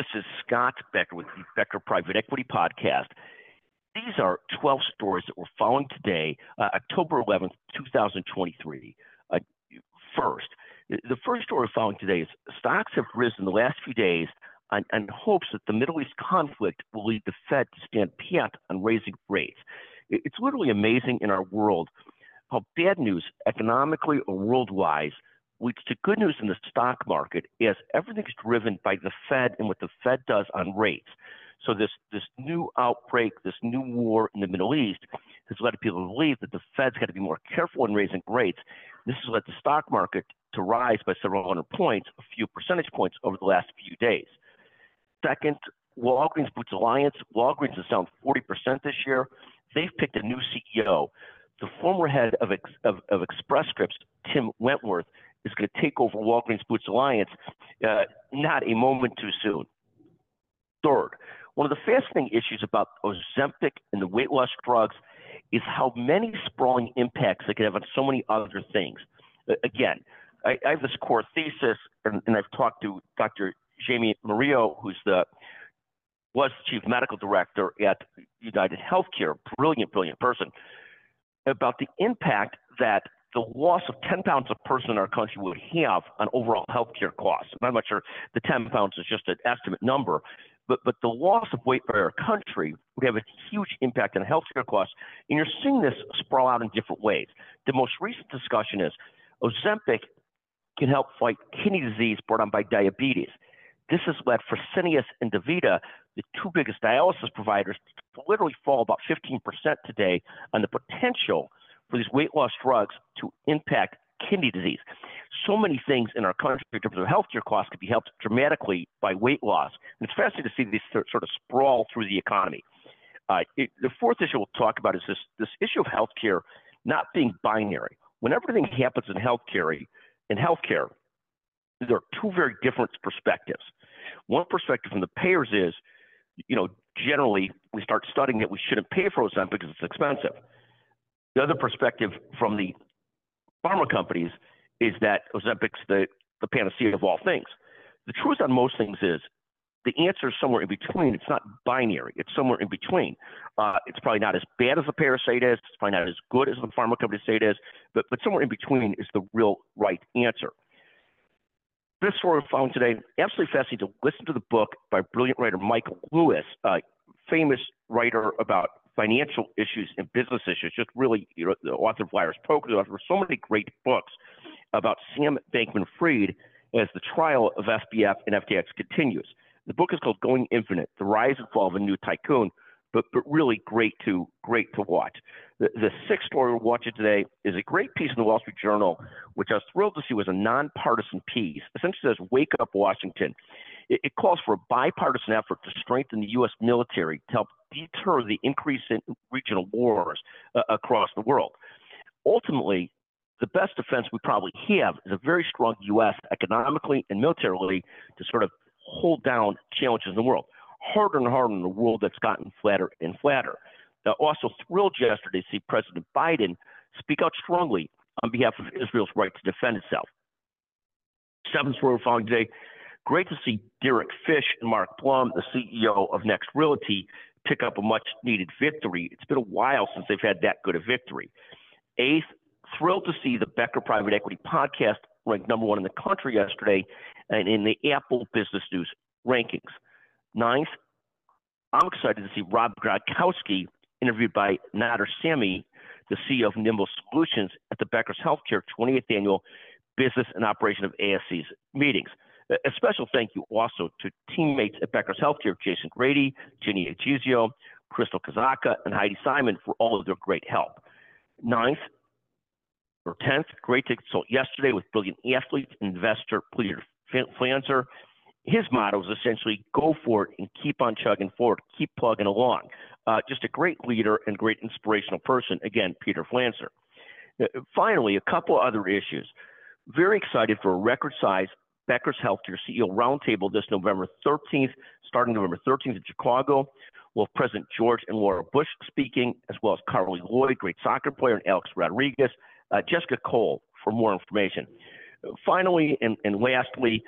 This is Scott Becker with the Becker Private Equity Podcast. These are 12 stories that we're following today, uh, October 11th, 2023. Uh, first, the first story we're following today is stocks have risen the last few days on, on hopes that the Middle East conflict will lead the Fed to stand pat on raising rates. It's literally amazing in our world how bad news, economically or worldwide, leads to good news in the stock market as everything's driven by the Fed and what the Fed does on rates. So this this new outbreak, this new war in the Middle East has led people to believe that the Fed's got to be more careful in raising rates. This has led the stock market to rise by several hundred points, a few percentage points over the last few days. Second, Walgreens Boots Alliance. Walgreens is down 40% this year. They've picked a new CEO. The former head of, of, of Express Scripts, Tim Wentworth, is going to take over Walgreens Boots Alliance uh, not a moment too soon. Third, one of the fascinating issues about Ozempic and the weight loss drugs is how many sprawling impacts they could have on so many other things. Uh, again, I, I, have this core thesis, and, and, I've talked to Dr. Jamie Murillo, who's the was chief medical director at United Healthcare, brilliant, brilliant person, about the impact that the loss of 10 pounds a person in our country would have on overall healthcare costs. I'm not sure the 10 pounds is just an estimate number, but, but the loss of weight by our country would have a huge impact on healthcare costs. And you're seeing this sprawl out in different ways. The most recent discussion is Ozempic can help fight kidney disease brought on by diabetes. This has led Fresenius and DaVita, the two biggest dialysis providers, to literally fall about 15% today on the potential for these weight loss drugs to impact kidney disease. So many things in our country in terms of healthcare costs could be helped dramatically by weight loss. And it's fascinating to see these sort of sprawl through the economy. Uh, it, the fourth issue we'll talk about is this, this issue of healthcare not being binary. When everything happens in healthcare, in healthcare, there are two very different perspectives. One perspective from the payers is, you know, generally we start studying that we shouldn't pay for Ozempic because it's expensive. The other perspective from the pharma companies is that Ozempic's the, the panacea of all things. The truth on most things is the answer is somewhere in between. It's not binary. It's somewhere in between. Uh, it's probably not as bad as the it is. Probably not as good as the pharma companies say it is. But, but somewhere in between is the real right answer. This story we found today, absolutely fascinating to listen to the book by brilliant writer Michael Lewis, a famous writer about financial issues and business issues. Just really, you know, the author of Liar's Poker, the author of so many great books about Sam Bankman Fried as the trial of SBF and FTX continues. The book is called Going Infinite: The Rise and Fall of a New Tycoon. But, but really great to great to watch. The, the sixth story we're watching today is a great piece in the Wall Street Journal, which I was thrilled to see was a nonpartisan piece. Essentially says, "Wake up, Washington." It, it calls for a bipartisan effort to strengthen the U.S. military to help deter the increase in regional wars uh, across the world. Ultimately, the best defense we probably have is a very strong U.S. economically and militarily to sort of hold down challenges in the world. Harder and harder in a world that's gotten flatter and flatter. Now, also thrilled yesterday to see President Biden speak out strongly on behalf of Israel's right to defend itself. Seventh we're following today. Great to see Derek Fish and Mark Plum, the CEO of Next Realty, pick up a much needed victory. It's been a while since they've had that good a victory. Eighth, thrilled to see the Becker Private Equity podcast ranked number one in the country yesterday and in the Apple Business News rankings. Ninth, I'm excited to see Rob Gronkowski interviewed by Nader Samii, the CEO of Nimble Solutions, at the Becker's Healthcare 20th Annual Business and Operation of ASC's meetings. A special thank you also to teammates at Becker's Healthcare, Jason Grady, Ginny Agizio, Crystal Kazaka, and Heidi Simon for all of their great help. Ninth or tenth, great to consult yesterday with brilliant athlete, investor Peter Flanzer. His motto is essentially go for it and keep on chugging forward, keep plugging along. Uh, just a great leader and great inspirational person. Again, Peter Flanzer. Uh, finally, a couple other issues. Very excited for a record size Becker's Healthcare CEO Roundtable this November 13th, starting November 13th in Chicago. We'll have President George and Laura Bush speaking, as well as Carli Lloyd, great soccer player, and Alex Rodriguez, uh, Jessica Cole for more information. Finally, and, and lastly,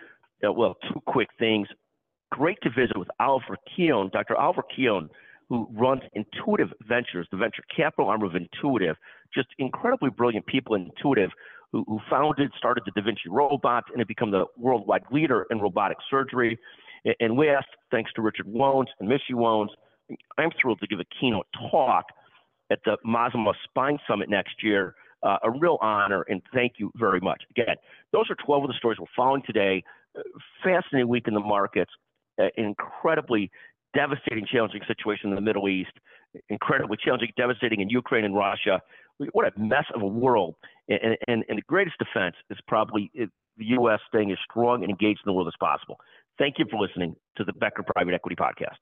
uh, well, two quick things. great to visit with Oliver Keown, Dr. Oliver Keown, who runs Intuitive Ventures, the venture capital arm of Intuitive. Just incredibly brilliant people in Intuitive who, who founded, started the Da Vinci robot, and have become the worldwide leader in robotic surgery. And we asked, thanks to Richard Wones and Missy Wones, I'm thrilled to give a keynote talk at the Masimo Spine Summit next year. Uh, a real honor, and thank you very much. Again, those are 12 of the stories we're following today. Fascinating week in the markets, incredibly devastating, challenging situation in the Middle East, incredibly challenging, devastating in Ukraine and Russia. What a mess of a world. And, and, and the greatest defense is probably the U.S. staying as strong and engaged in the world as possible. Thank you for listening to the Becker Private Equity Podcast.